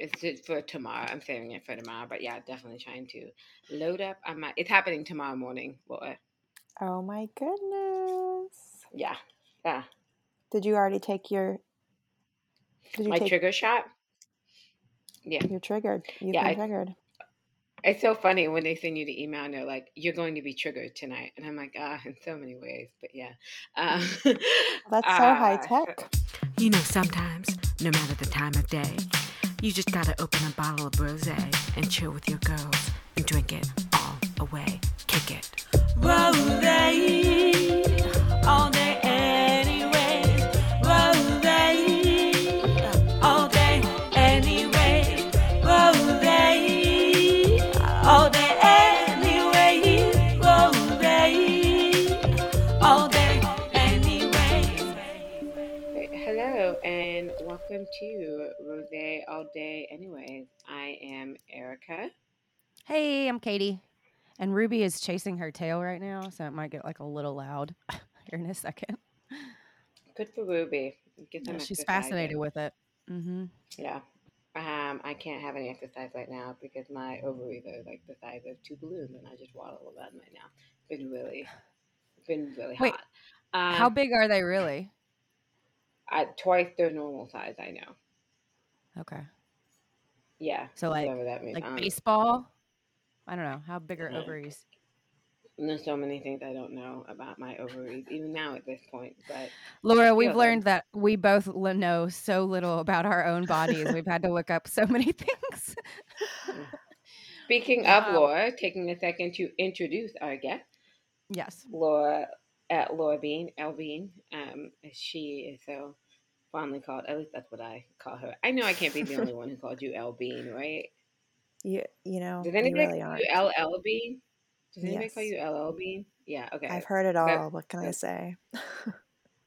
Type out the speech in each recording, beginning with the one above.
It's just for tomorrow. I'm saving it for tomorrow, but yeah, definitely trying to load up on my. It's happening tomorrow morning, Laura. Oh my goodness. Yeah, yeah. Did you already take your? Did you My take trigger shot. Yeah, You're triggered. You've yeah. been I, triggered. it's so funny when they send you the email and they're like, "You're going to be triggered tonight," and I'm like, "Ah, in so many ways." But yeah, um, That's so high uh, tech. You know, sometimes, no matter the time of day, you just gotta open a bottle of rose and chill with your girls and drink it all away. Kick it. Rose, all day anyway. Rose, all day anyway. Rose, all day anyway. Rose, all day anyway. Hello and welcome to All Day. Anyways, I am Erika. Hey, I'm Katie. And Ruby is chasing her tail right now, so it might get like a little loud here in a second. Good for Ruby. Yeah, she's fascinated in. with it. Mm-hmm. Yeah. Um, I can't have any exercise right now because my ovaries are like the size of two balloons, and I just waddle around right now. Been really, been really Wait, hot. Um, How big are they really? I, twice their normal size. I know. Okay. Yeah. So like whatever that means. like Um, baseball? I don't know. How big are ovaries? There's so many things I don't know about my ovaries, even now at this point. But Laura, we've learned that we both know so little about our own bodies. We've had to look up so many things. speaking of Wow. Laura, taking a second to introduce our guest. yes. Laura at Laura Bean, L Bean. Um, she is so fondly called. At least that's what I call her. I know I can't be the only one who called you L Bean, right? You you know you anybody really call you LL Bean? Does anybody call Yes. you LL Bean? Yeah. Okay. I've heard it That- all. What can I say?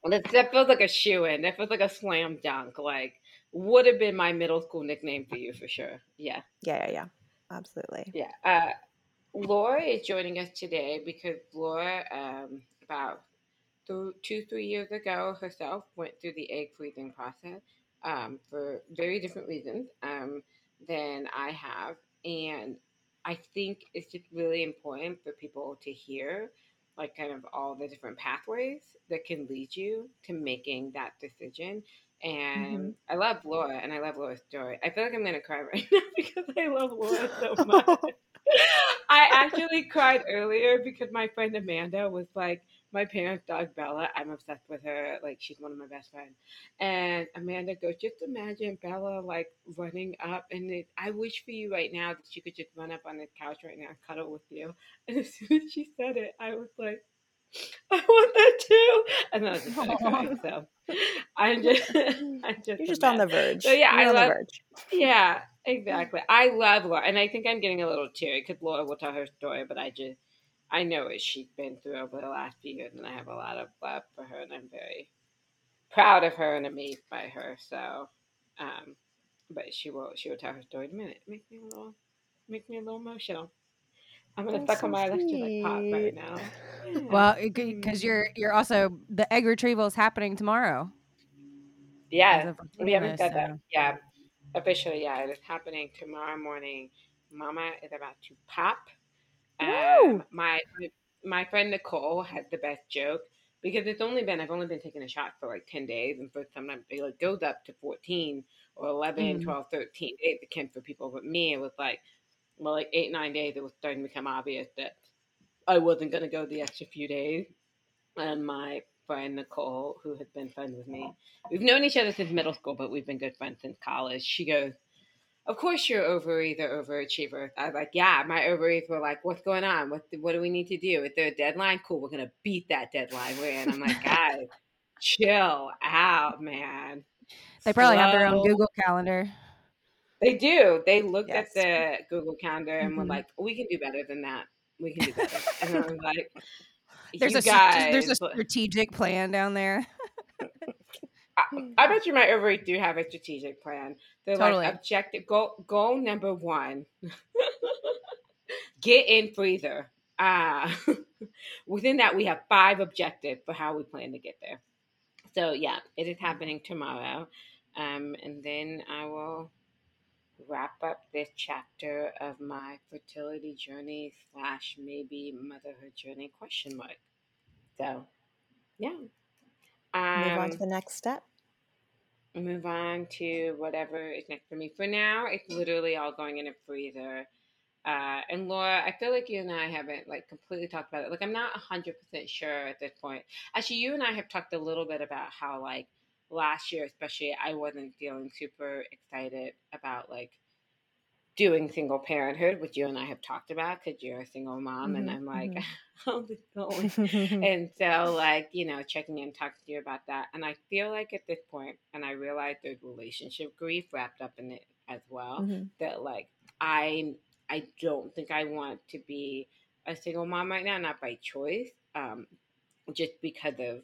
Well, that, that feels like a shoe in. That feels like a slam dunk. Like would have been my middle school nickname for you for sure. Yeah. Yeah, yeah, yeah. Absolutely. Yeah. Uh, Laura is joining us today because Laura, um, about th- two, three years ago herself, went through the egg freezing process um, for very different reasons um, than I have. And I think it's just really important for people to hear, like, kind of all the different pathways that can lead you to making that decision. And I love Laura and I love Laura's story. I feel like I'm going to cry right now because I love Laura so much. I actually cried earlier because my friend Amanda was like, my parents' dog Bella. I'm obsessed with her. Like she's one of my best friends. And Amanda goes, just imagine Bella like running up, and it, I wish for you right now that she could just run up on this couch right now and cuddle with you. And as soon as she said it, I was like, I want that too. And then I just started crying. So I'm just, I'm just, You're just on the verge. So yeah, You're I love the verge. yeah, exactly. I love Laura, and I think I'm getting a little teary because Laura will tell her story, but I just I know what she's been through over the last few years, and I have a lot of love for her, and I'm very proud of her and amazed by her. So, um, but she will she will tell her story in a minute. Make me a little make me a little emotional. I'm gonna That's suck on my lips just like pop right sweet. now. Well, because you're you're also the egg retrieval is happening tomorrow. yeah, we haven't this, said that. so- Yeah, officially, yeah, it is happening tomorrow morning. Mama is about to pop. Um, my my friend Nicole had the best joke because it's only been I've only been taking a shot for like 10 days and for sometimes it like goes up to 14 or 11 Mhm. 12 13 days it can for people but me it was like well like 8 9 days it was starting to become obvious that I wasn't going to go the extra few days. And my friend Nicole who has been friends with me we've known each other since middle school but we've been good friends since college. She goes of course your ovaries are overachiever. I was like, yeah, my ovaries were like, what's going on? What what do we need to do? Is there a deadline? Cool, we're gonna beat that deadline. We're in. I'm like, guys, chill out, man. They probably have their own Google calendar. They do. They looked Yes. at the Google calendar and were Mhm. like, we can do better than that. We can do better. and I was like, There's a guys, there's a strategic plan down there. I, I bet you my ovaries do have a strategic plan. They're Totally. like objective goal. Goal number one: get in freezer. Ah, within that we have five objectives for how we plan to get there. So yeah, it is happening tomorrow, um, and then I will wrap up this chapter of my fertility journey slash maybe motherhood journey question mark. So, yeah. Um, Move on to the next step. Move on to whatever is next for me. For now, it's literally all going in a freezer. Uh, and Laura, I feel like you and I haven't like completely talked about it. Like, I'm not hundred percent sure at this point. Actually, you and I have talked a little bit about how like last year, especially, I wasn't feeling super excited about like doing single parenthood, which you and I have talked about because you're a single mom, and Mhm, I'm like, how's it going? and so, like, you know, checking in, talking to you about that. And I feel like at this point, and I realize there's relationship grief wrapped up in it as well, Mhm. that like I I don't think I want to be a single mom right now, not by choice, um, just because of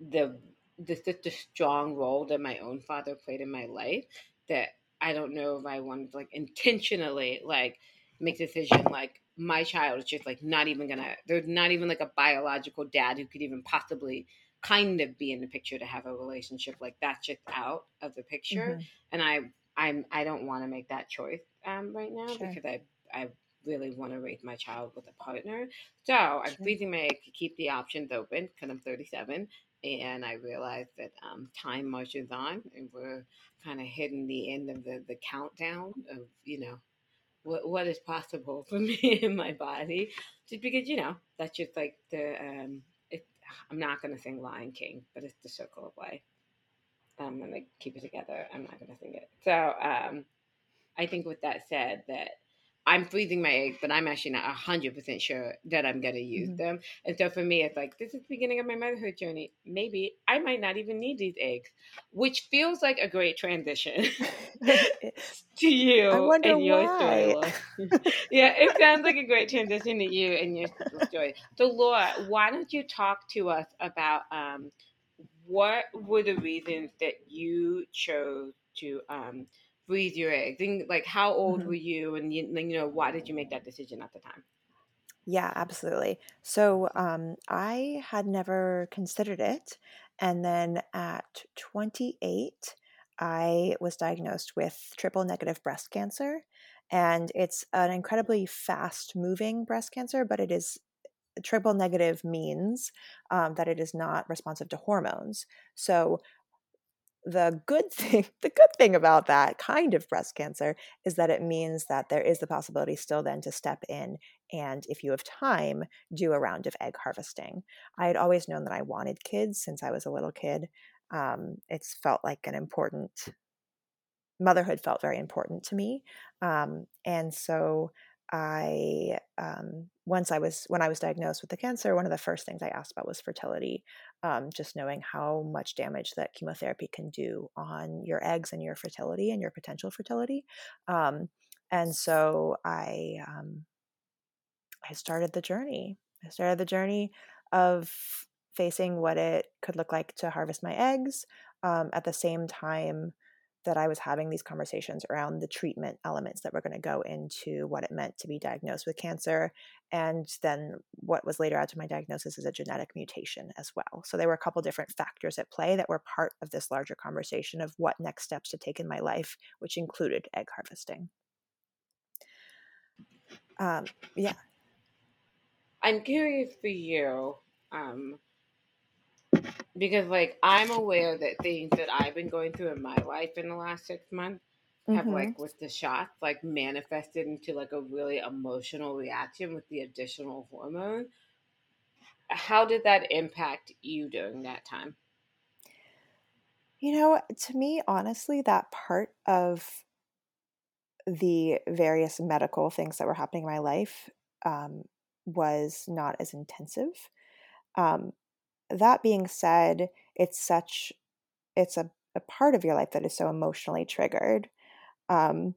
the the a strong role that my own father played in my life that I don't know if I wanted to like intentionally like make the decision like my child is just like not even gonna there's not even like a biological dad who could even possibly kind of be in the picture to have a relationship like that's just out of the picture Mhm. and I I'm I don't want to make that choice um, right now Sure. because I I really want to raise my child with a partner. So I'm Sure. freezing my to keep the options open because I'm 37, and I realized that um, time marches on, and we're kind of hitting the end of the the countdown of you know what what is possible for me and my body, just because you know that's just like the um. It, I'm not gonna sing Lion King, but it's the circle of life. I'm gonna keep it together. I'm not gonna sing it. So um, I think with that said, that I'm freezing my eggs, but I'm actually not hundred percent sure that I'm gonna use Mhm. them. And so for me, it's like this is the beginning of my motherhood journey. Maybe I might not even need these eggs, which feels like a great transition to you I wonder and your why. Laura. yeah, it sounds like a great transition to you and your story. So, Laura, why don't you talk to us about um, what were the reasons that you chose to um, freeze your eggs? And, like, how old Mhm. were you, and you, you know, why did you make that decision at the time? Yeah, absolutely. So um, I had never considered it. And then at 28, I was diagnosed with triple negative breast cancer. And it's an incredibly fast moving breast cancer, but it is triple negative means um, that it is not responsive to hormones. So the good thing the good thing about that kind of breast cancer is that it means that there is the possibility still then to step in and if you have time do a round of egg harvesting. I had always known that i wanted kids since i was a little kid. Um, it's felt like an important motherhood felt very important to me. Um, and so i um, once i was when i was diagnosed with the cancer one of the first things i asked about was fertility um, just knowing how much damage that chemotherapy can do on your eggs and your fertility and your potential fertility um, and so i um, i started the journey. I started the journey of facing what it could look like to harvest my eggs um, at the same time that I was having these conversations around the treatment elements that were going to go into what it meant to be diagnosed with cancer. And then what was later out to my diagnosis is a genetic mutation as well. So there were a couple different factors at play that were part of this larger conversation of what next steps to take in my life, which included egg harvesting. Um, yeah. I'm curious for you, um, because like I'm aware that things that I've been going through in my life in the last six months have Mhm. like with the shots like manifested into like a really emotional reaction with the additional hormone. How did that impact you during that time? You know, to me, honestly, that part of the various medical things that were happening in my life um, was not as intensive. Um, that being said, it's such it's a, a part of your life that is so emotionally triggered, um,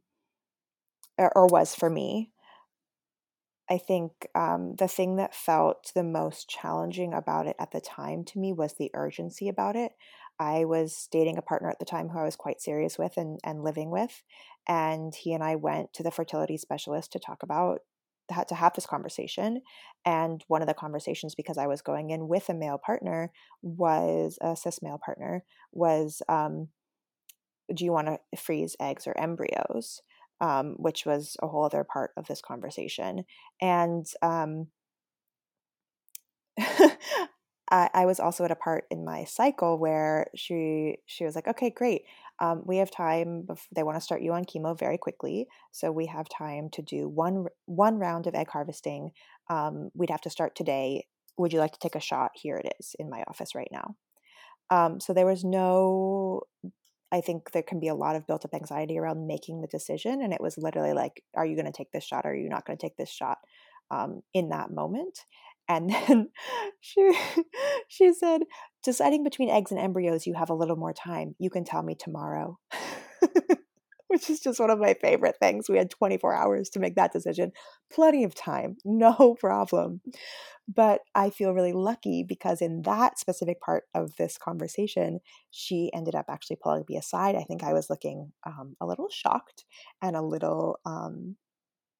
or, or was for me. I think um, the thing that felt the most challenging about it at the time to me was the urgency about it. I was dating a partner at the time who I was quite serious with and, and living with. And he and I went to the fertility specialist to talk about had to have this conversation. And one of the conversations, because I was going in with a male partner, was a cis male partner, was um, do you want to freeze eggs or embryos? um, which was a whole other part of this conversation. And um, I, I, was also at a part in my cycle where she she was like, okay, great. Um, we have time. they want to start you on chemo very quickly, so we have time to do one one round of egg harvesting. Um, we'd have to start today. Would you like to take a shot? Here it is in my office right now. Um, so there was no. I think there can be a lot of built up anxiety around making the decision, and it was literally like, "Are you going to take this shot? Or are you not going to take this shot?" Um, in that moment, and then she she said, deciding between eggs and embryos, you have a little more time. You can tell me tomorrow. Which is just one of my favorite things. We had 24 hours to make that decision. Plenty of time, no problem. But I feel really lucky because in that specific part of this conversation, she ended up actually pulling me aside. I think I was looking um, a little shocked and a little um,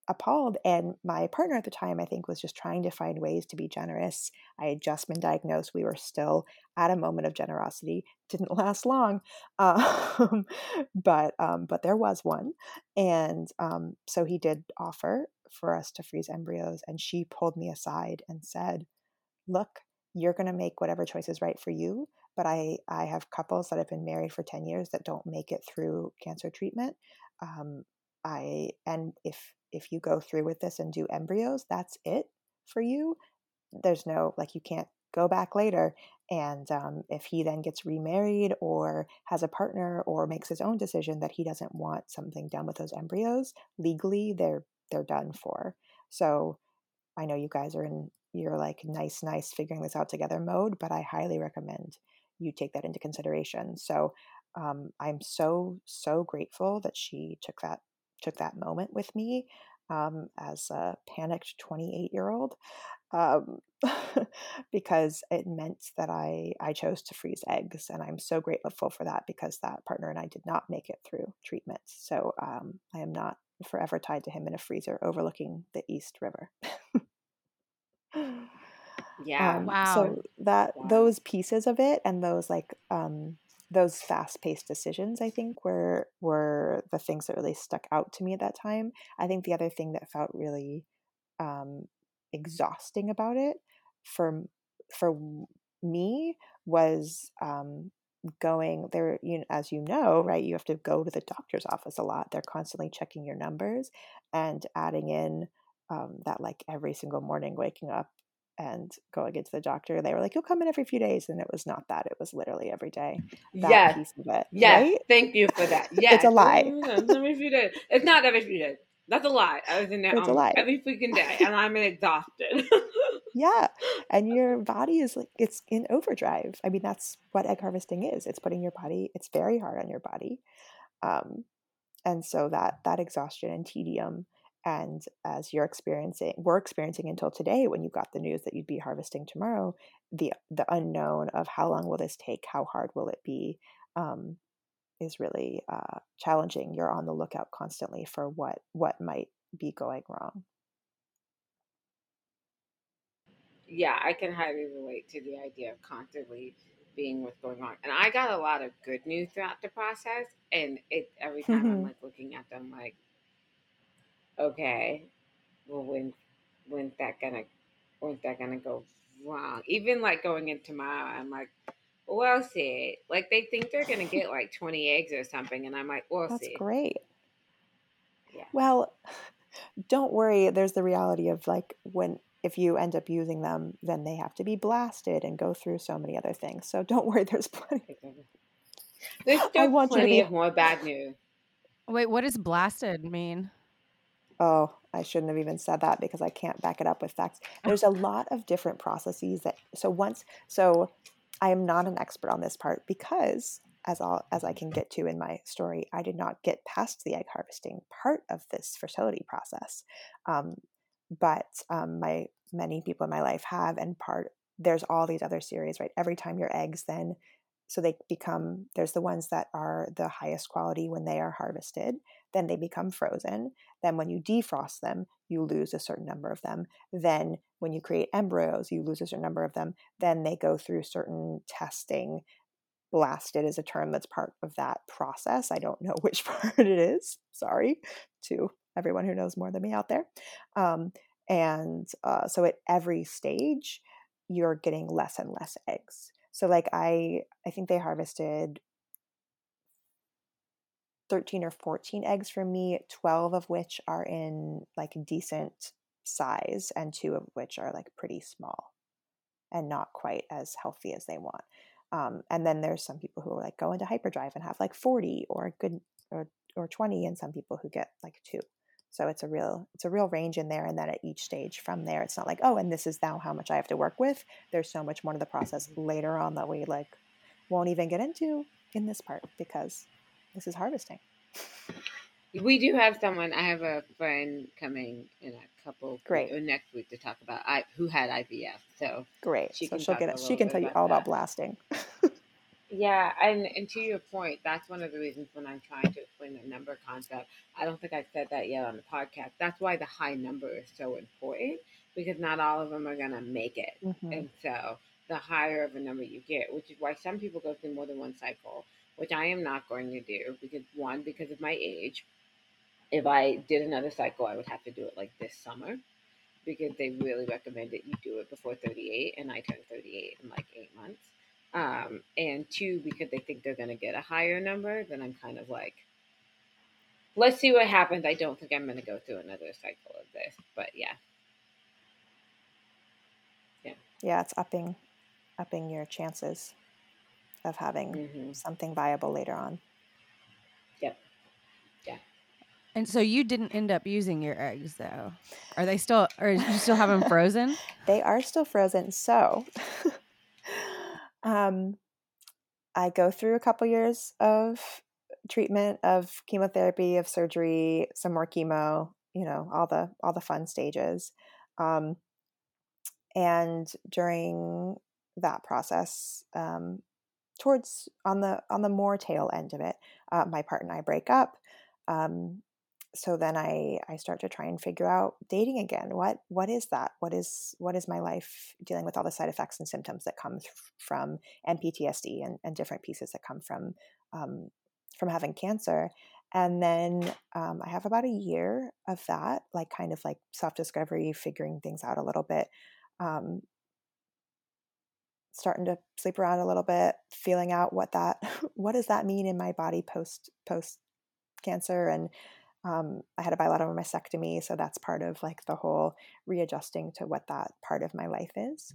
appalled. And my partner at the time, I think, was just trying to find ways to be generous. I had just been diagnosed. We were still at a moment of generosity. Didn't last long, um, but um, but there was one, and um, so he did offer for us to freeze embryos. And she pulled me aside and said, "Look, you're going to make whatever choice is right for you." But I, I have couples that have been married for 10 years that don't make it through cancer treatment. Um, I and if if you go through with this and do embryos, that's it for you. There's no like you can't go back later. And um, if he then gets remarried or has a partner or makes his own decision that he doesn't want something done with those embryos, legally they're they're done for. So I know you guys are in you're like nice, nice figuring this out together mode, but I highly recommend you take that into consideration. So um, I'm so so grateful that she took that took that moment with me um, as a panicked 28 year old um, because it meant that I, I chose to freeze eggs. And I'm so grateful for that because that partner and I did not make it through treatment. So um, I am not forever tied to him in a freezer overlooking the East River. yeah. Um, wow. So that wow. those pieces of it and those like um, those fast-paced decisions i think were were the things that really stuck out to me at that time. I think the other thing that felt really um, exhausting about it for for me was um, going there you as you know right you have to go to the doctor's office a lot they're constantly checking your numbers and adding in um, that like every single morning waking up and going into the doctor, they were like, "You'll come in every few days," and it was not that; it was literally every day. That yes. piece of it. Yes. Right? Thank you for that. Yes. it's a lie. every few days. It's not every few days. That's a lie. I was in there it's a lie. every freaking day, and I'm exhausted. yeah, and your body is like it's in overdrive. I mean, that's what egg harvesting is. It's putting your body. It's very hard on your body, um, and so that that exhaustion and tedium and as you're experiencing we're experiencing until today when you got the news that you'd be harvesting tomorrow the the unknown of how long will this take how hard will it be um, is really uh, challenging. You're on the lookout constantly for what what might be going wrong. Yeah i can highly relate to the idea of constantly being what's going on and i got a lot of good news throughout the process and it every time i'm like looking at them like okay, well, when when's that gonna when's that gonna go wrong? Even like going in tomorrow, I'm like, well, see, like they think they're gonna get like 20 eggs or something, and I'm like, well, That's see. That's great. Yeah. Well, don't worry. There's the reality of like when if you end up using them, then they have to be blasted and go through so many other things. So don't worry. There's plenty. There's I want you to plenty be- of more bad news. Wait, what does blasted mean? Oh, I shouldn't have even said that because I can't back it up with facts. There's a lot of different processes that so once so I am not an expert on this part because as all as I can get to in my story, I did not get past the egg harvesting part of this fertility process. Um, but um, my many people in my life have, and part there's all these other series, right? Every time your eggs then so they become there's the ones that are the highest quality when they are harvested then they become frozen then when you defrost them you lose a certain number of them then when you create embryos you lose a certain number of them then they go through certain testing blasted is a term that's part of that process. I don't know which part it is. Sorry to everyone who knows more than me out there. Um, and uh, so at every stage, you're getting less and less eggs. So like I, I think they harvested 13 or 14 eggs from me, 12 of which are in like decent size and two of which are like pretty small and not quite as healthy as they want. Um, and then there's some people who are like go into hyperdrive and have like 40 or good or, or 20 and some people who get like two. So it's a real it's a real range in there and then at each stage from there it's not like oh and this is now how much I have to work with. There's so much more to the process later on that we like won't even get into in this part because this is harvesting. We do have someone. I have a friend coming in a couple Great. or next week to talk about I who had IVF. So Great. She so can she'll get it. She can tell you all about that. blasting. yeah, and and to your point, that's one of the reasons when I'm trying to explain the number concept. I don't think I've said that yet on the podcast. That's why the high number is so important because not all of them are gonna make it, Mhm. and so the higher of a number you get, which is why some people go through more than one cycle, which I am not going to do because one because of my age. If I did another cycle, I would have to do it like this summer because they really recommend that you do it before 38, and I turn 38 in like eight months. Um, and two, because they think they're going to get a higher number, then I'm kind of like, let's see what happens. I don't think I'm going to go through another cycle of this, but yeah. yeah. yeah, it's upping upping your chances of having hmm something viable later on. Yep. Yeah. And so you didn't end up using your eggs though. Are they still or you still have them frozen? They are still frozen. So um, I go through a couple years of treatment, of chemotherapy, of surgery, some more chemo, you know, all the all the fun stages. Um, and during that process, um, towards on the on the more tail end of it, uh, my partner and I break up. Um, so then I I start to try and figure out dating again. What what is that? What is what is my life dealing with all the side effects and symptoms that come th- from NPTSD and, and different pieces that come from um, from having cancer. And then um, I have about a year of that, like kind of like self discovery, figuring things out a little bit. Um, starting to sleep around a little bit feeling out what that what does that mean in my body post post cancer and um, i had a bilateral mastectomy so that's part of like the whole readjusting to what that part of my life is.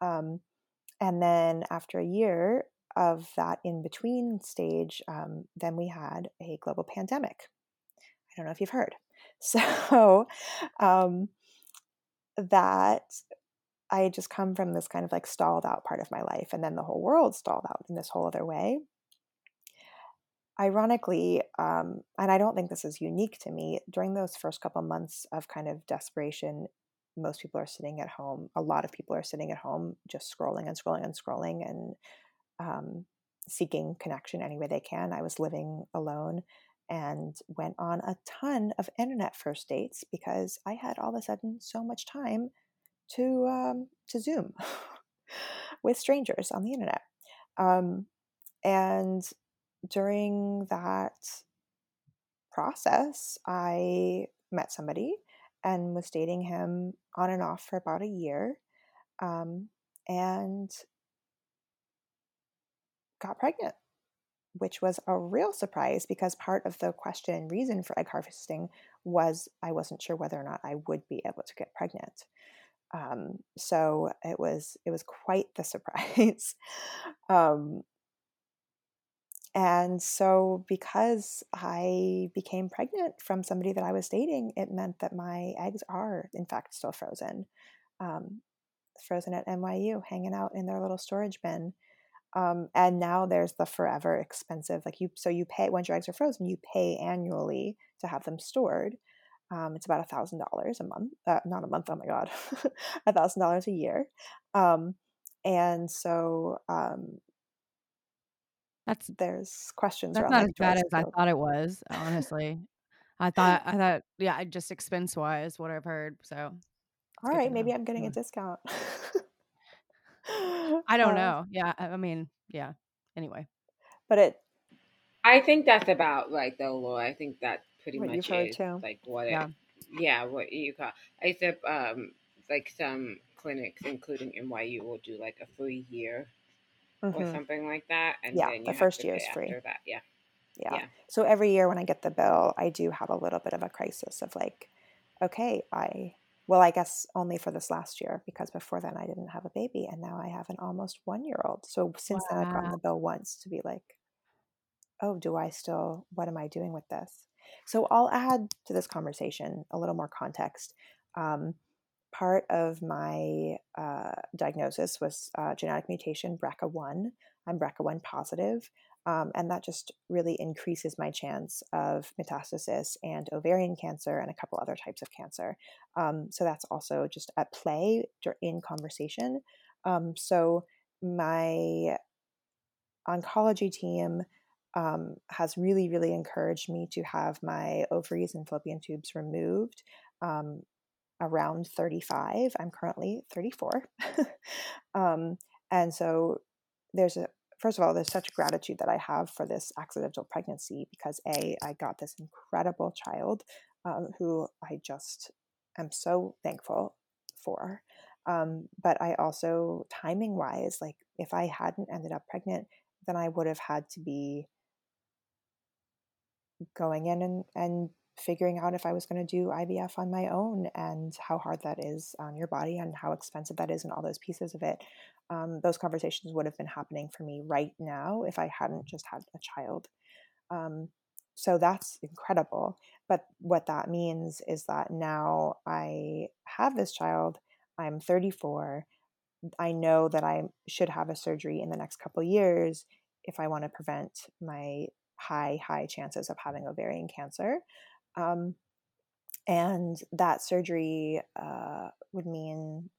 Um, and then after a year of that in between stage um, then we had a global pandemic. I don't know if you've heard. So um, that I just come from this kind of like stalled out part of my life, and then the whole world stalled out in this whole other way. Ironically, um, and I don't think this is unique to me, during those first couple months of kind of desperation, most people are sitting at home. A lot of people are sitting at home just scrolling and scrolling and scrolling and um, seeking connection any way they can. I was living alone and went on a ton of internet first dates because I had all of a sudden so much time to um, to Zoom with strangers on the internet. Um, and during that process, I met somebody and was dating him on and off for about a year, um, and got pregnant. Which was a real surprise because part of the question and reason for egg harvesting was I wasn't sure whether or not I would be able to get pregnant. Um, so it was it was quite the surprise. um, and so because I became pregnant from somebody that I was dating, it meant that my eggs are in fact still frozen, um, frozen at NYU, hanging out in their little storage bin. Um, and now there's the forever expensive like you so you pay once your eggs are frozen you pay annually to have them stored um, it's about a thousand dollars a month uh, not a month oh my god a thousand dollars a year um, and so um, That's there's questions that's around not like as bad as I thought it was, honestly. I thought I thought yeah, I just expense wise what I've heard. So all good to right maybe know. i'm getting a discount I don't Uh, know. Yeah, I I mean, yeah. Anyway. but it I think that's about right though, Laura. I think that pretty What much is too. like what Yeah. it yeah, what you call I said um like some clinics including NYU will do like a free year or Mhm. something like that. And Yeah, the first year is free. that. Yeah. Yeah. Yeah. So every year when I get the bill, I do have a little bit of a crisis of like, okay, I, well, I guess only for this last year because before then I didn't have a baby and now I have an almost one year old. So since then I've gotten the bill once to be like, oh, do I still, what am I doing with this? So I'll add to this conversation a little more context. Um, part of my uh, diagnosis was uh, genetic mutation BRCA1. I'm BRCA1 positive, um, and that just really increases my chance of metastasis and ovarian cancer and a couple other types of cancer. Um, so that's also just at play in conversation. Um, so my oncology team um, has really, really encouraged me to have my ovaries and fallopian tubes removed um, around 35. I'm currently 34. um, and so there's a, first of all, there's such gratitude that I have for this accidental pregnancy because A, I got this incredible child um, who I just am so thankful for. Um, but I also, timing wise, like if I hadn't ended up pregnant, then I would have had to be going in and, and figuring out if I was going to do IVF on my own and how hard that is on your body and how expensive that is and all those pieces of it. Um, those conversations would have been happening for me right now if I hadn't just had a child. Um, so that's incredible. But what that means is that now I have this child, I'm 34. I know that I should have a surgery in the next couple years if I want to prevent my high, high chances of having ovarian cancer. Um, and that surgery uh, would mean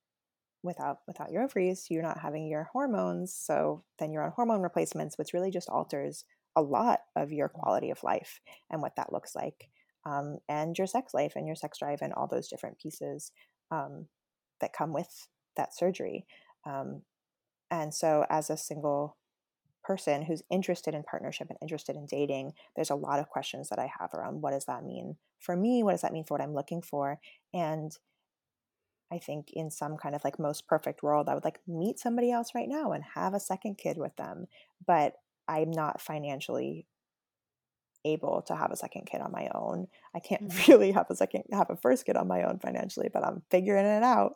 without without your ovaries, you're not having your hormones. So then you're on hormone replacements, which really just alters a lot of your quality of life and what that looks like, um, and your sex life and your sex drive and all those different pieces um, that come with that surgery. Um, and so, as a single person who's interested in partnership and interested in dating, there's a lot of questions that I have around what does that mean for me? What does that mean for what I'm looking for? And I think in some kind of like most perfect world, I would like meet somebody else right now and have a second kid with them. But I'm not financially able to have a second kid on my own. I can't Mhm. really have a second have a first kid on my own financially, but I'm figuring it out.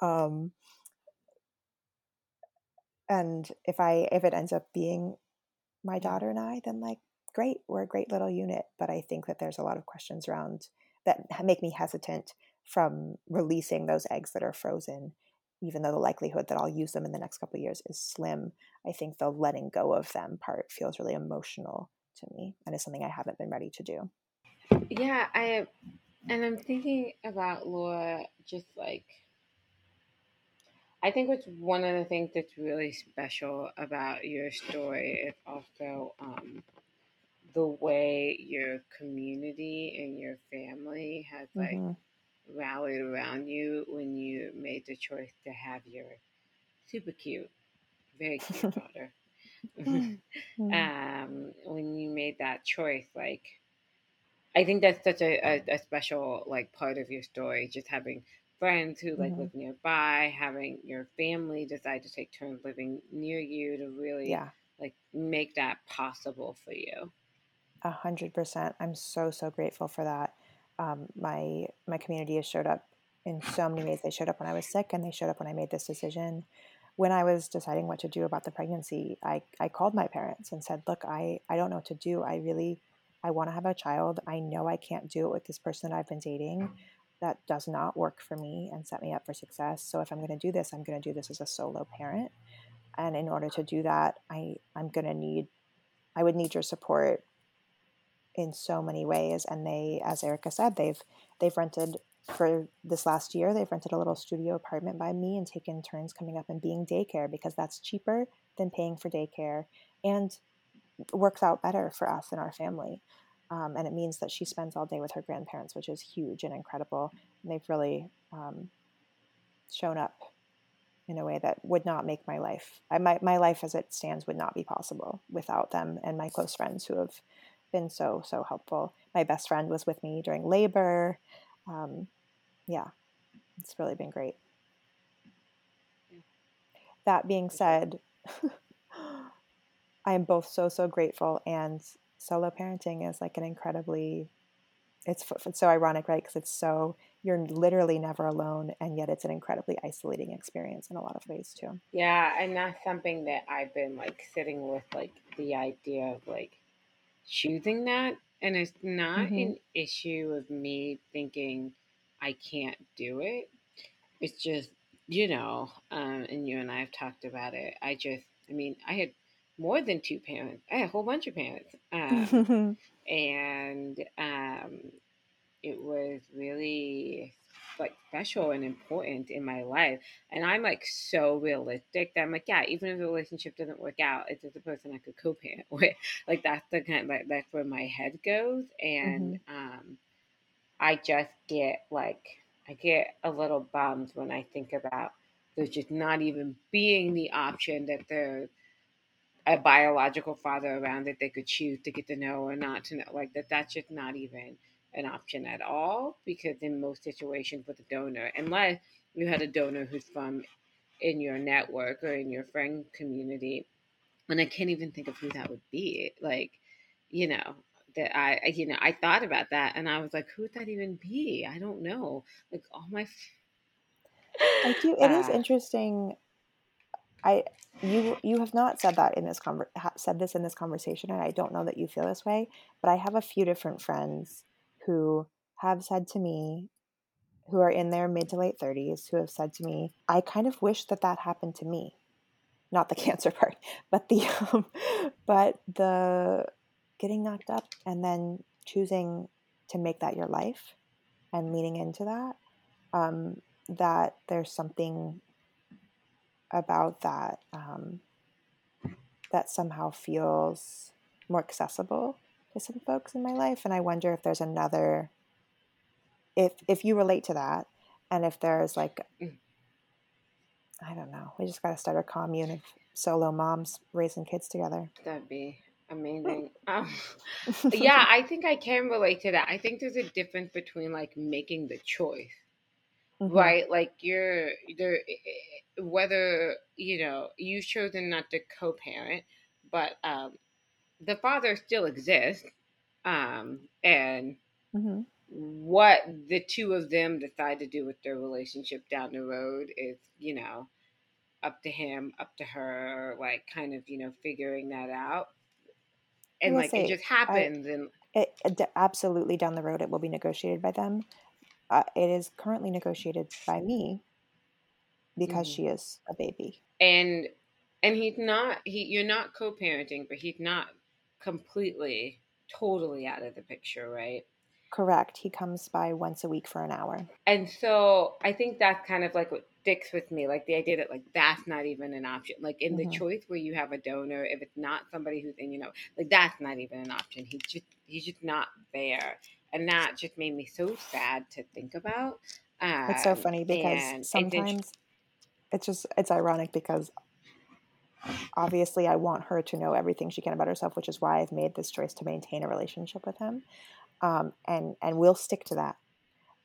Um, and if I if it ends up being my mm. daughter and I, then like great, we're a great little unit. But I think that there's a lot of questions around that make me hesitant from releasing those eggs that are frozen, even though the likelihood that I'll use them in the next couple of years is slim. I think the letting go of them part feels really emotional to me and is something I haven't been ready to do. Yeah, I and I'm thinking about Laura just like I think what's one of the things that's really special about your story is also um, the way your community and your family has like Mhm. rallied around you when you made the choice to have your super cute, very cute daughter. Mm. um, when you made that choice, like I think that's such a, a, a special like part of your story, just having friends who like Mhm. live nearby, having your family decide to take turns living near you to really Yeah, like make that possible for you. a hundred percent. I'm so so grateful for that. Um, my my community has showed up in so many ways. They showed up when I was sick, and they showed up when I made this decision. When I was deciding what to do about the pregnancy, I I called my parents and said, "Look, I I don't know what to do. I really I want to have a child. I know I can't do it with this person that I've been dating. That does not work for me and set me up for success. So if I'm going to do this, I'm going to do this as a solo parent. And in order to do that, I I'm going to need I would need your support in so many ways and they as Erika said they've they've rented for this last year they've rented a little studio apartment by me and taken turns coming up and being daycare because that's cheaper than paying for daycare and works out better for us and our family um, and it means that she spends all day with her grandparents which is huge and incredible. And they've really um, shown up in a way that would not make my life I, my, my life as it stands would not be possible without them and my close friends who have been so so helpful. My best friend was with me during labor. Um, yeah it's really been great. That being said i am both so so grateful and solo parenting is like an incredibly it's, it's so ironic right because it's so you're literally never alone and yet it's an incredibly isolating experience in a lot of ways too Yeah, and that's something that I've been like sitting with, like the idea of like choosing that. And it's not hmm an issue of me thinking I can't do it. It's just, you know, um, and you and I have talked about it. I just, I mean, I had more than two parents. I had a whole bunch of parents. Um, and um, it was really like special and important in my life. And I'm like so realistic that I'm like, yeah, even if the relationship doesn't work out, it's just a person I could co-parent with. Like that's the kind like that's where my head goes. And hmm um, I just get like I get a little bummed when I think about there's just not even being the option that there's a biological father around that they could choose to get to know or not to know. Like that that's just not even an option at all because in most situations with a donor, unless you had a donor who's from in your network or in your friend community, and I can't even think of who that would be. Like, you know, that I, you know, I thought about that and I was like, who would that even be? I don't know. Like all my, i do it is uh, interesting i you you have not said that in this conver- said this in this conversation and i don't know that you feel this way but i have a few different friends who have said to me who are in their mid to late 30s who have said to me i kind of wish that that happened to me. Not the cancer part but the um, but the getting knocked up and then choosing to make that your life and leaning into that um, that there's something about that um, that somehow feels more accessible to some folks in my life and i wonder if there's another if if you relate to that and if there's like i don't know we just got to start a commune of solo moms raising kids together that'd be amazing. Um, yeah, I think I can relate to that. I think there's a difference between like making the choice hmm right? Like you're there, whether you know you've chosen not to co-parent, but um, the father still exists, um, and hmm what the two of them decide to do with their relationship down the road is, you know, up to him, up to her, like kind of you know figuring that out, and like it say just i happens, and it, it absolutely down the road it will be negotiated by them uh, it is currently negotiated by me because mhm. she is a baby and and he's not he you're not co-parenting, but he's not completely totally out of the picture, right? correct he comes by once a week for an hour And so I think that's kind of like what sticks with me, like the idea that like that's not even an option. Like in the hmm choice where you have a donor, if it's not somebody who's in, you know, like that's not even an option. He's just he's just not there, and that just made me so sad to think about. it's so Um, funny because and it's int- sometimes it's just it's ironic because obviously I want her to know everything she can about herself, which is why I've made this choice to maintain a relationship with him. Um, and and we'll stick to that.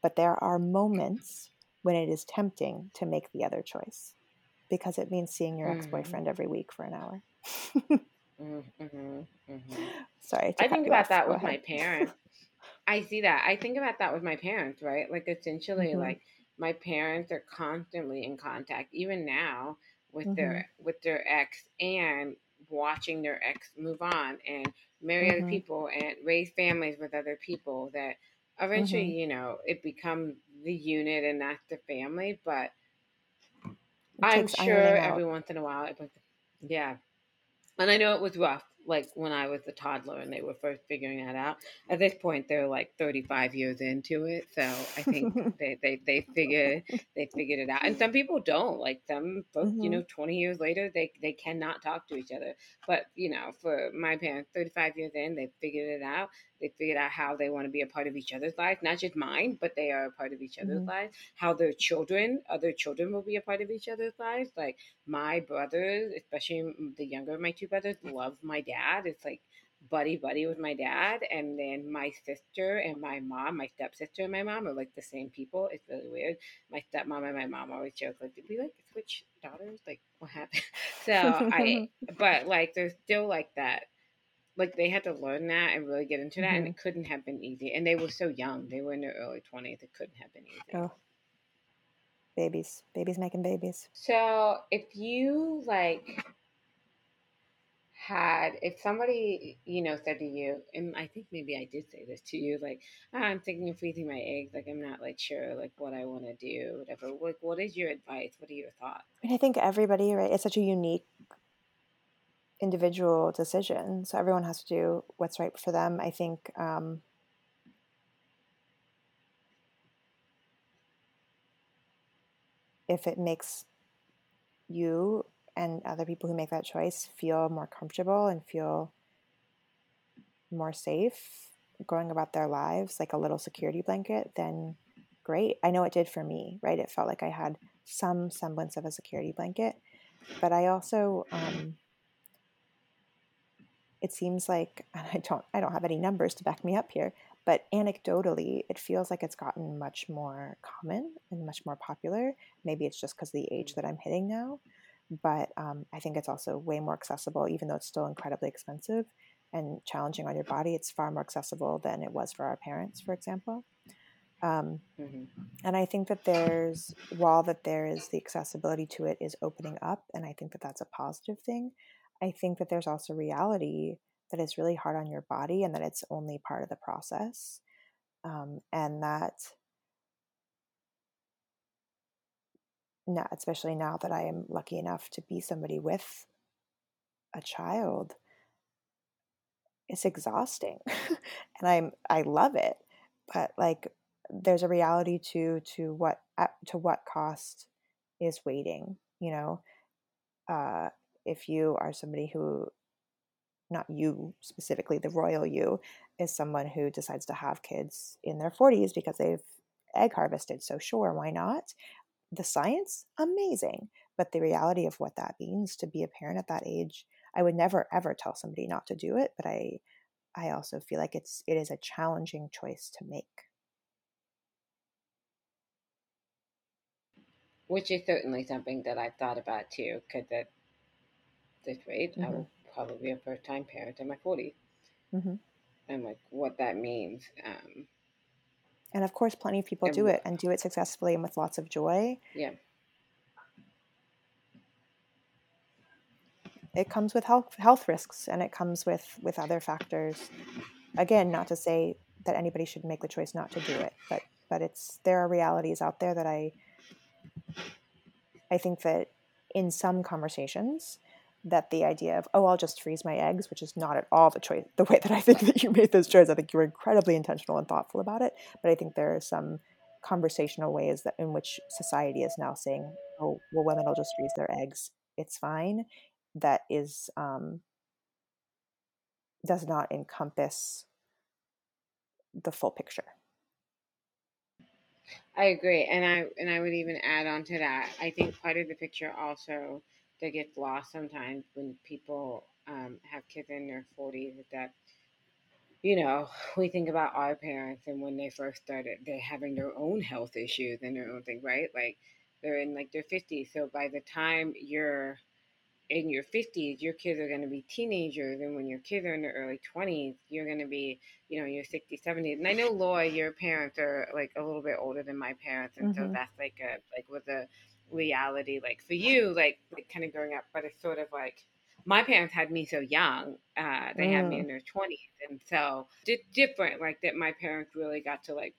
But there are moments when it is tempting to make the other choice because it means seeing your Mhm, ex-boyfriend every week for an hour. mhm, mhm, mhm. Sorry I think about that Go with my parents. I see that. I think about that with my parents, right? Like essentially hmm like my parents are constantly in contact even now with hmm their with their ex and watching their ex move on and marry other hmm people and raise families with other people that eventually, hmm you know, it becomes the unit and not the family, but I'm sure every once in a while it was yeah. And I know it was rough, like when I was a toddler and they were first figuring that out. At this point, they're like 35 years into it, so I think they they they figure they figured it out. And some people don't. Like some folks, you hmm know, 20 years later, they they cannot talk to each other. But you know, for my parents, 35 years in, they figured it out. They figured out how they want to be a part of each other's lives, not just mine, but they are a part of each other's Mhm. lives. How their children, other children, will be a part of each other's lives. Like my brothers, especially the younger of my two brothers, love my dad. It's like buddy buddy with my dad, and then my sister and my mom, my stepsister and my mom are like the same people. It's really weird. My stepmom and my mom always joke like, "Did we like switch daughters? Like, what happened?" So I, but like, there's still like that. Like they had to learn that and really get into that, and Mhm. it couldn't have been easy. And they were so young; they were in their early twenties. It couldn't have been easy. oh, babies, babies making babies. So if you like had if somebody you know said to you and i think maybe i did say this to you like "Ah, i'm thinking of freezing my eggs like i'm not like sure like what i want to do whatever like what is your advice what are your thoughts I mean, I think everybody, right? It's such a unique individual decision. So everyone has to do what's right for them. I think um, if it makes you and other people who make that choice feel more comfortable and feel more safe going about their lives, like a little security blanket, then great. I know it did for me, right? It felt like I had some semblance of a security blanket, but I also, um, it seems like and I don't I don't have any numbers to back me up here, but anecdotally, it feels like it's gotten much more common and much more popular. Maybe it's just because of the age that I'm hitting now, but um, I think it's also way more accessible, even though it's still incredibly expensive and challenging on your body. It's far more accessible than it was for our parents, for example. Um, hmm and I think that there's, while that there is the accessibility to it is opening up, and I think that that's a positive thing. I think that there's also reality that it's really hard on your body and that it's only part of the process. Um, and that, now, especially now that I am lucky enough to be somebody with a child, it's exhausting and i'm i love it but like there's a reality to to what at- to what cost is waiting you know uh if you are somebody who not you specifically the royal you is someone who decides to have kids in their 40s because they've egg harvested so sure why not? The science? Amazing. But the reality of what that means to be a parent at that age i would never ever tell somebody not to do it but i i also feel like it's it is a challenging choice to make. Which is certainly something that i've thought about too because at this rate i will probably be a first time parent in my 40s hmm and like what that means um and of course plenty of people And do it and do it successfully and with lots of joy. Yeah. It comes with health health risks and it comes with with other factors. Again not to say that anybody should make the choice not to do it but but it's there are realities out there that i i think that in some conversations that the idea of oh i'll just freeze my eggs which is not at all the choice the way that i think that you made this choice i think you were incredibly intentional and thoughtful about it but i think there are some conversational ways that in which society is now saying oh well women will just freeze their eggs. It's fine. That is um, does not encompass the full picture. I agree, and I and I would even add on to that. I think part of the picture also that gets lost sometimes when people um, have kids in their forties is that you know we think about our parents and when they first started, they're having their own health issues and their own thing, right? Like they're in like their fifties, so by the time you're in your 50s, your kids are going to be teenagers. And when your kids are in their early 20s, you're going to be, you know, in your 60s, 70s. And I know, Laura, your parents are like a little bit older than my parents. And so Mhm. that's like a, like was a reality, like for you, like, like kind of growing up. But it's sort of like, my parents had me so young. Uh, they had me Mm. in their 20s. And so di- different, like that my parents really got to like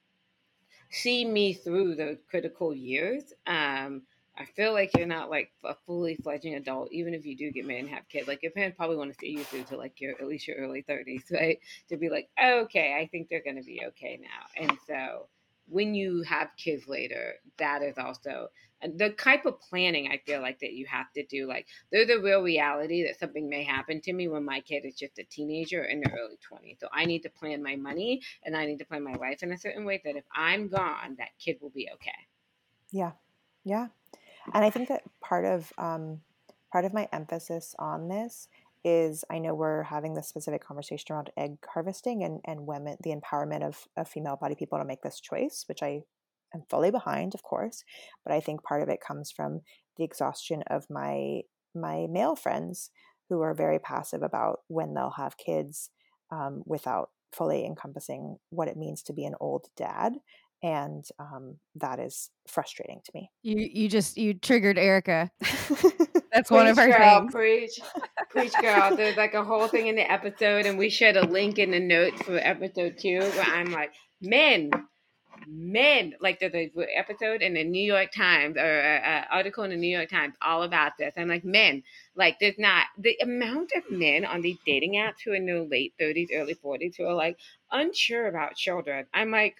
see me through those critical years. Um, I feel like you're not like a fully fledging adult, even if you do get married and have kids. Like your parents probably want to see you through to like your at least your early thirties, right? To be like, okay, I think they're gonna be okay now. And so when you have kids later, that is also the type of planning I feel like that you have to do. Like there's a real reality that something may happen to me when my kid is just a teenager in their early 20s. So I need to plan my money and I need to plan my life in a certain way that if I'm gone, that kid will be okay. Yeah, yeah, and I think that part of um, part of my emphasis on this is I know we're having this specific conversation around egg harvesting and, and women, the empowerment of, of female body people to make this choice, which I am fully behind, of course. But I think part of it comes from the exhaustion of my my male friends who are very passive about when they'll have kids um, without fully encompassing what it means to be an old dad and um, that is frustrating to me. You you just you triggered Erika. That's preach, one of our girl, things. Preach, preach, girl. There's like a whole thing in the episode, and we shared a link in the notes for episode two where I'm like, men, men. Like there's a episode in the New York Times or an article in the New York Times all about this. I'm like, men. Like there's not the amount of men on these dating apps who are in their late 30s, early 40s who are like unsure about children. I'm like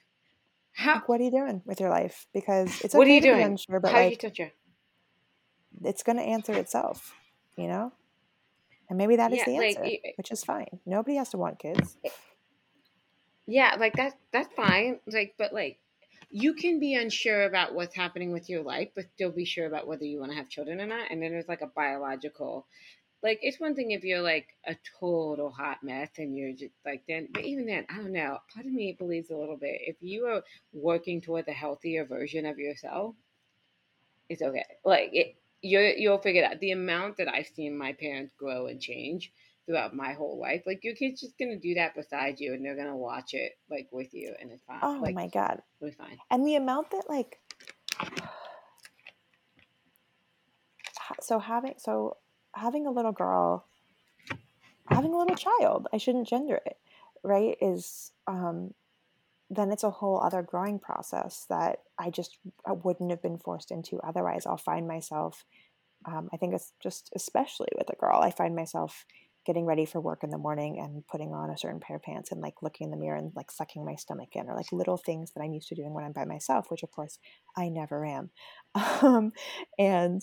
how? Like, what are you doing with your life? Because it's a what are you to be doing? unsure, but How like you touch it's going to answer itself, you know. And maybe that is Yeah, the answer, it- which is fine. Nobody has to want kids. Yeah, like that's that's fine. Like, but like, you can be unsure about what's happening with your life, but still be sure about whether you want to have children or not. And then there's like a biological. Like, it's one thing if you're like a total hot mess and you're just like then, but even then, I don't know. Part of me believes a little bit. If you are working towards a healthier version of yourself, it's okay. Like it, you you'll figure out. The amount that I've seen my parents grow and change throughout my whole life, like your kid's just gonna do that beside you, and they're gonna watch it like with you, and it's fine. Oh like my god. be fine. And the amount that like so having so having a little girl having a little child, I shouldn't gender it, right? Is um then it's a whole other growing process that I just I wouldn't have been forced into otherwise. I'll find myself, um, I think it's just especially with a girl, I find myself getting ready for work in the morning and putting on a certain pair of pants and like looking in the mirror and like sucking my stomach in or like little things that I'm used to doing when I'm by myself, which of course I never am. Um, and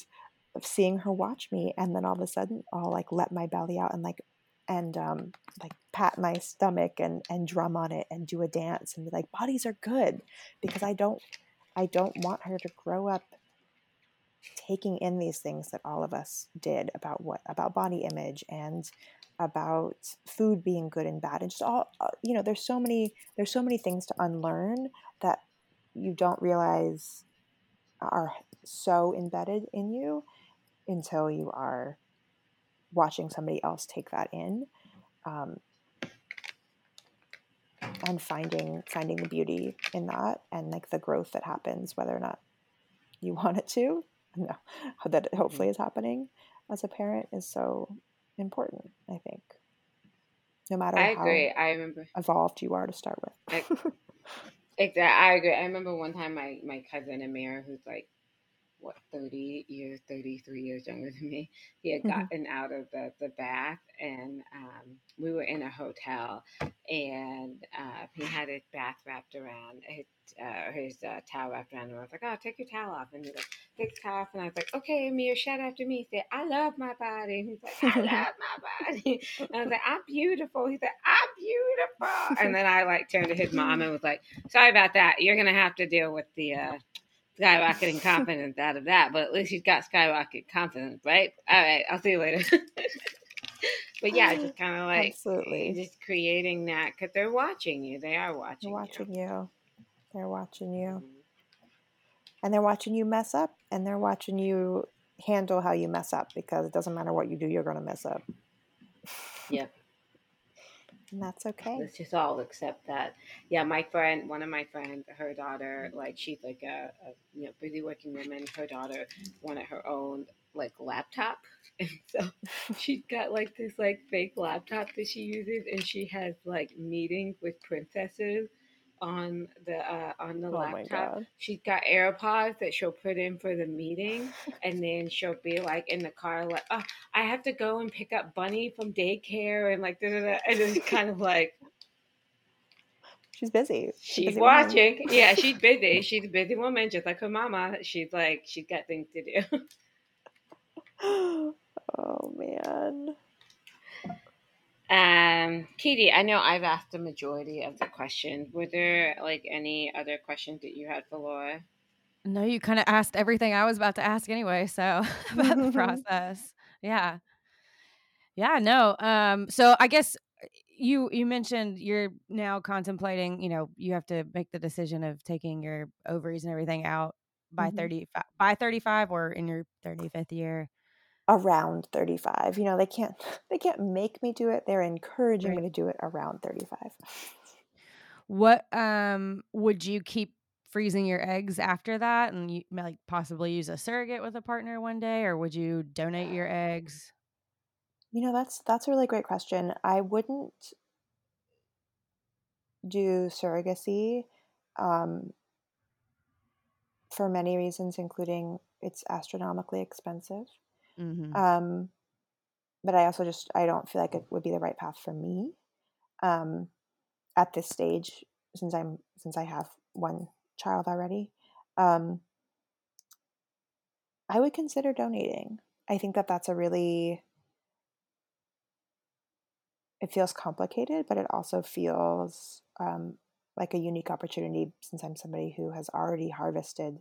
seeing her watch me and then all of a sudden I'll like let my belly out and like and um, like pat my stomach and and drum on it and do a dance and be like bodies are good because I don't I don't want her to grow up taking in these things that all of us did about what about body image and about food being good and bad and just all uh, you know there's so many there's so many things to unlearn that you don't realize are so embedded in you until you are watching somebody else take that in um, and finding finding the beauty in that and like the growth that happens whether or not you want it to no that hopefully is happening as a parent is so important i think no matter I how agree. I remember. evolved you are to start with Exactly. I agree. I remember one time my my cousin Amir, who's like what 30 years 33 years younger than me he had Mhm. gotten out of the, the bath and um, we were in a hotel and uh, he had his bath wrapped around his, uh, his uh, towel wrapped around him. I was like, oh, take your towel off. And he was like, take the towel off. And I was like, okay, Amir, shout after me. He said, I love my body. And he's like, I love my body. And I was like, I'm beautiful. He said, I'm beautiful. And then I like turned to his mom and was like, sorry about that. You're going to have to deal with the uh, skyrocketing confidence out of that. But at least he's got skyrocket confidence, right? All right. I'll see you later. but yeah, just kind of like absolutely just creating that because they're watching you. They are watching. they're watching you they're watching you. you and they're watching you mess up and they're watching you handle how you mess up because it doesn't matter what you do you're going to mess up Yep. And that's okay Let's just all accept that. Yeah, my friend, one of my friends, her daughter, like she's like a, a you know busy working woman. Her daughter wanted her own like laptop, and so she's got like this like fake laptop that she uses, and she has like meetings with princesses on the uh, on the oh laptop. She's got AirPods that she'll put in for the meeting, and then she'll be like in the car, like, "Oh, I have to go and pick up Bunny from daycare," and like, da, da, da. and it's kind of like, she's busy. She's busy woman. watching. Yeah, she's busy. She's a busy woman, just like her mama. She's like, she's got things to do. oh man. Um, Katie, I know I've asked the majority of the questions. Were there like any other questions that you had for Laura? No, you kind of asked everything I was about to ask anyway. So about the process, yeah, yeah, no. Um, so I guess uh, you you mentioned you're now contemplating. You know, you have to make the decision of taking your ovaries and everything out by Mhm. thirty by thirty five or in your thirty fifth year. Around 35. You know, they can't they can't make me do it. They're encouraging Right. me to do it around 35. What um would you keep freezing your eggs after that and you like possibly use a surrogate with a partner one day or would you donate your eggs? You know, that's that's a really great question. I wouldn't do surrogacy um, for many reasons, including it's astronomically expensive. Mm-hmm. Um, but I also just I don't feel like it would be the right path for me um, at this stage, since I'm since I have one child already. Um, I would consider donating. I think that that's a really it feels complicated, but it also feels um, like a unique opportunity since I'm somebody who has already harvested.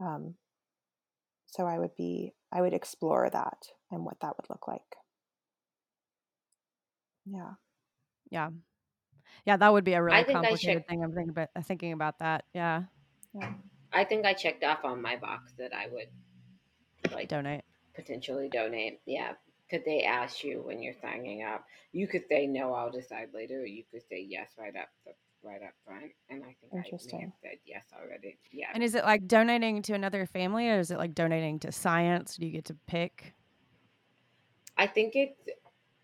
Um, so I would be, I would explore that and what that would look like. Yeah. Yeah. Yeah, that would be a really think complicated checked- thing. I'm thinking about thinking about that. Yeah. Yeah. I think I checked off on my box that I would like Donate. potentially donate. Yeah, Could they ask you when you're signing up. You could say no, I'll decide later, or you could say yes right up the, right up front. And I think I may have Interesting. said yes already. Yeah. And is it like donating to another family or is it like donating to science? Do you get to pick? I think it's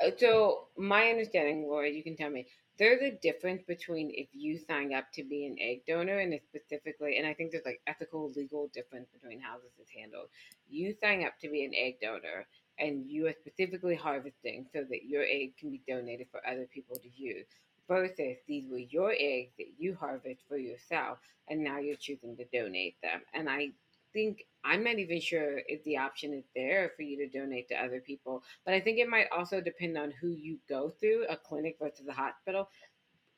uh, so. My understanding, Laura, you can tell me. There's a difference between if you sign up to be an egg donor and it's specifically, and I think there's like ethical, legal difference between how this is handled. You sign up to be an egg donor, and you are specifically harvesting so that your egg can be donated for other people to use. Versus these were your eggs that you harvest for yourself, and now you're choosing to donate them. And I think I'm not even sure if the option is there for you to donate to other people. But I think it might also depend on who you go through, a clinic versus a hospital.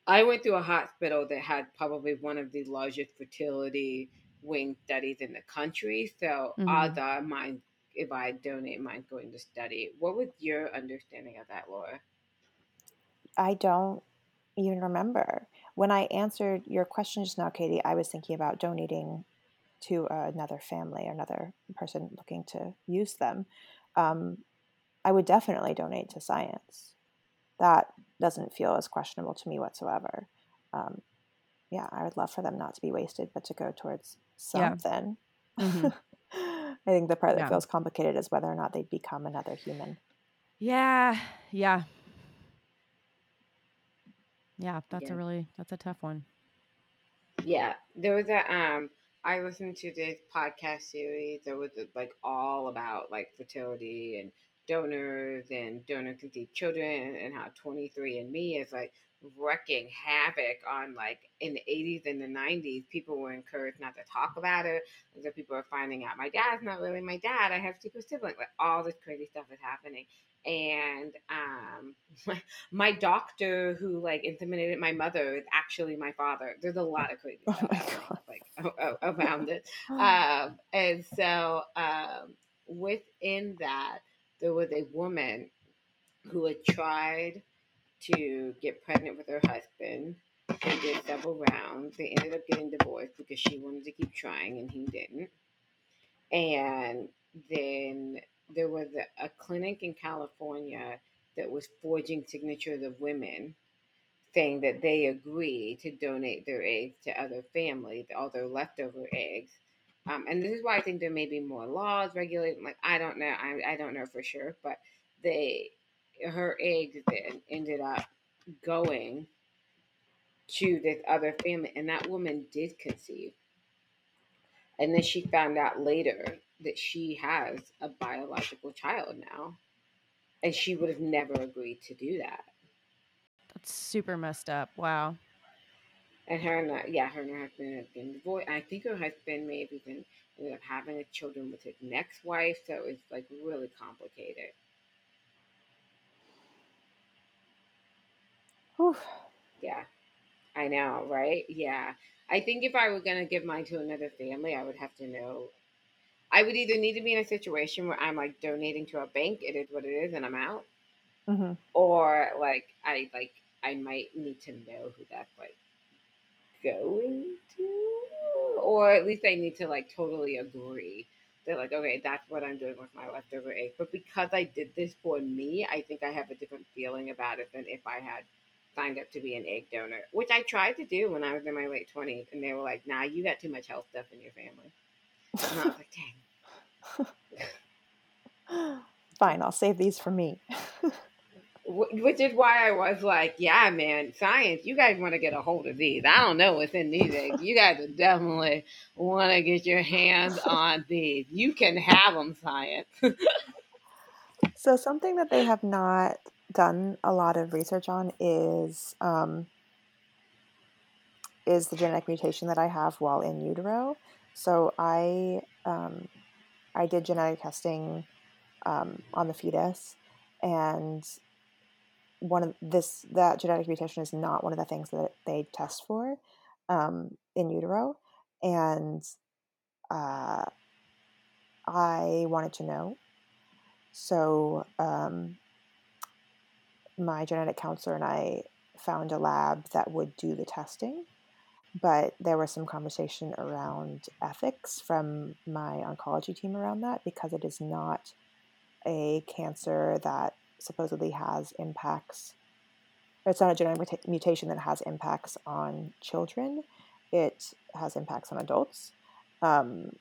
I went through a hospital that had probably one of the largest fertility wing studies in the country. So Mhm. odds are mine if I donate mine going to study. What was your understanding of that, Laura? I don't even remember. When I answered your question just now, Katie, I was thinking about donating to another family, another person looking to use them. Um, I would definitely donate to science. That doesn't feel as questionable to me whatsoever. Um, yeah, I would love for them not to be wasted, but to go towards Yeah. something. Mhm. I think the part that Yeah. feels complicated is whether or not they'd become another human. Yeah. Yeah. Yeah, that's Yeah. a really that's a tough one. Yeah, there was a um. I listened to this podcast series that was like all about like fertility and donors and donor conceived children and how 23andMe is like wrecking havoc on like in the 80s and the 90s people were encouraged not to talk about it and so people are finding out my dad's not really my dad i have secret siblings like all this crazy stuff is happening and um my, my doctor who like intimidated my mother is actually my father there's a lot of crazy Oh stuff like a- around it um, and so um, within that, there was a woman who had tried to get pregnant with her husband. They did several rounds. They ended up getting divorced because she wanted to keep trying and he didn't. And then there was a, clinic in California that was forging signatures of women saying that they agree to donate their eggs to other families, all their leftover eggs. Um, and this is why I think there may be more laws regulating. Like I don't know, I, I don't know for sure, but they her eggs then ended up going to this other family, and that woman did conceive. And then she found out later that she has a biological child now, and she would have never agreed to do that. That's super messed up. Wow. And her and her, yeah, her and her husband have been divorced. I think her husband may have even ended up having a children with his next wife, so it's like really complicated. Whew. Yeah, I know, right? Yeah, I think if I were gonna give mine to another family, I would have to know. I would either need to be in a situation where I'm like donating to a bank, it is what it is, and I'm out, hmm or like I like I might need to know who that's like going to, or at least I need to like totally agree. They're like, okay, that's what I'm doing with my leftover egg. But because I did this for me, I think I have a different feeling about it than if I had signed up to be an egg donor, which I tried to do when I was in my late 20s. And they were like, nah, you got too much health stuff in your family. And I was like, dang. Fine, I'll save these for me. Which is why I was like, yeah, man, science, you guys want to get a hold of these. I don't know what's in these eggs. You guys definitely want to get your hands on these. You can have them, science. So something that they have not done a lot of research on is um, is the genetic mutation that I have while in utero. So I um, I did genetic testing um, on the fetus, and one of this that genetic mutation is not one of the things that they test for um, in utero, and uh, I wanted to know. So um, my genetic counselor and I found a lab that would do the testing, but there was some conversation around ethics from my oncology team around that because it is not a cancer that supposedly has impacts. It's not a genetic mutation that has impacts on children. It has impacts on adults. Um,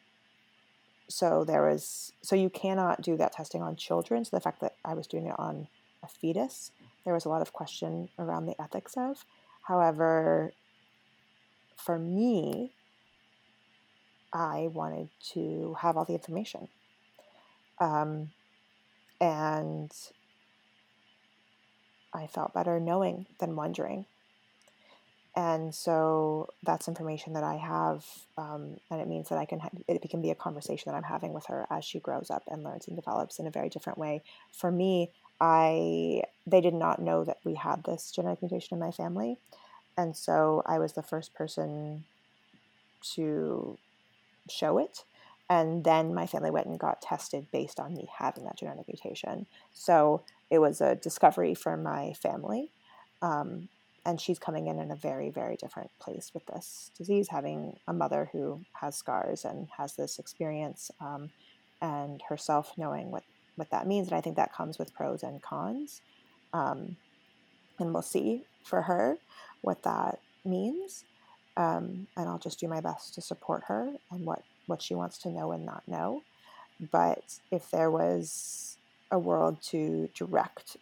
so there was so you cannot do that testing on children. So the fact that I was doing it on a fetus, there was a lot of question around the ethics of. However, for me, I wanted to have all the information. Um, and I felt better knowing than wondering. And so that's information that I have, um, and it means that I can ha- it can be a conversation that I'm having with her as she grows up and learns and develops in a very different way. For me, I they did not know that we had this genetic mutation in my family, and so I was the first person to show it. And then my family went and got tested based on me having that genetic mutation. So it was a discovery for my family. Um, and she's coming in in a very, very different place with this disease, having a mother who has scars and has this experience, um, and herself knowing what, what that means. And I think that comes with pros and cons. Um, and we'll see for her what that means um, and I'll just do my best to support her and what what she wants to know and not know. But if there was a world to direct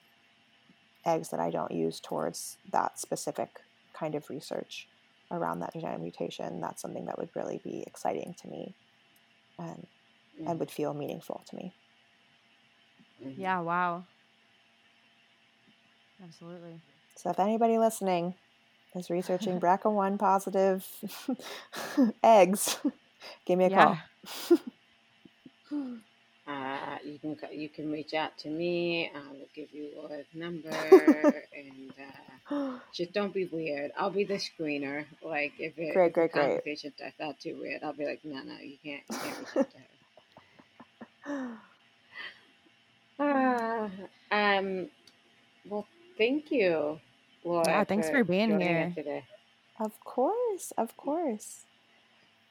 eggs that I don't use towards that specific kind of research around that genetic mutation, that's something that would really be exciting to me and and would feel meaningful to me. Mhm. Yeah, wow. Absolutely. So if anybody listening is researching BRCA1 positive eggs, give me a Yeah. call. Uh, you can you can reach out to me. I will give you Laura's number, and uh, just don't be weird. I'll be the screener. Like if it Great, if the great, great. conversation starts out too weird, I'll be like, no, no, you can't, you can't reach out to her. Uh, um, well, thank you, Laura. Yeah, thanks for being here. today. Of course, of course.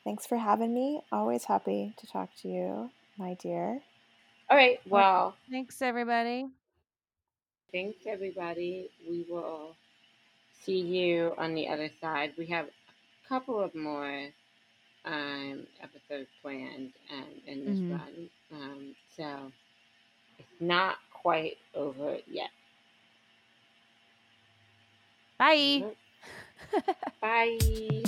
Thanks for having me. Always happy to talk to you, my dear. All right. Well, Thanks, everybody. thanks everybody. We will see you on the other side. We have a couple of more um, episodes planned um, in this Mhm. run, um, so it's not quite over yet. Bye. Bye.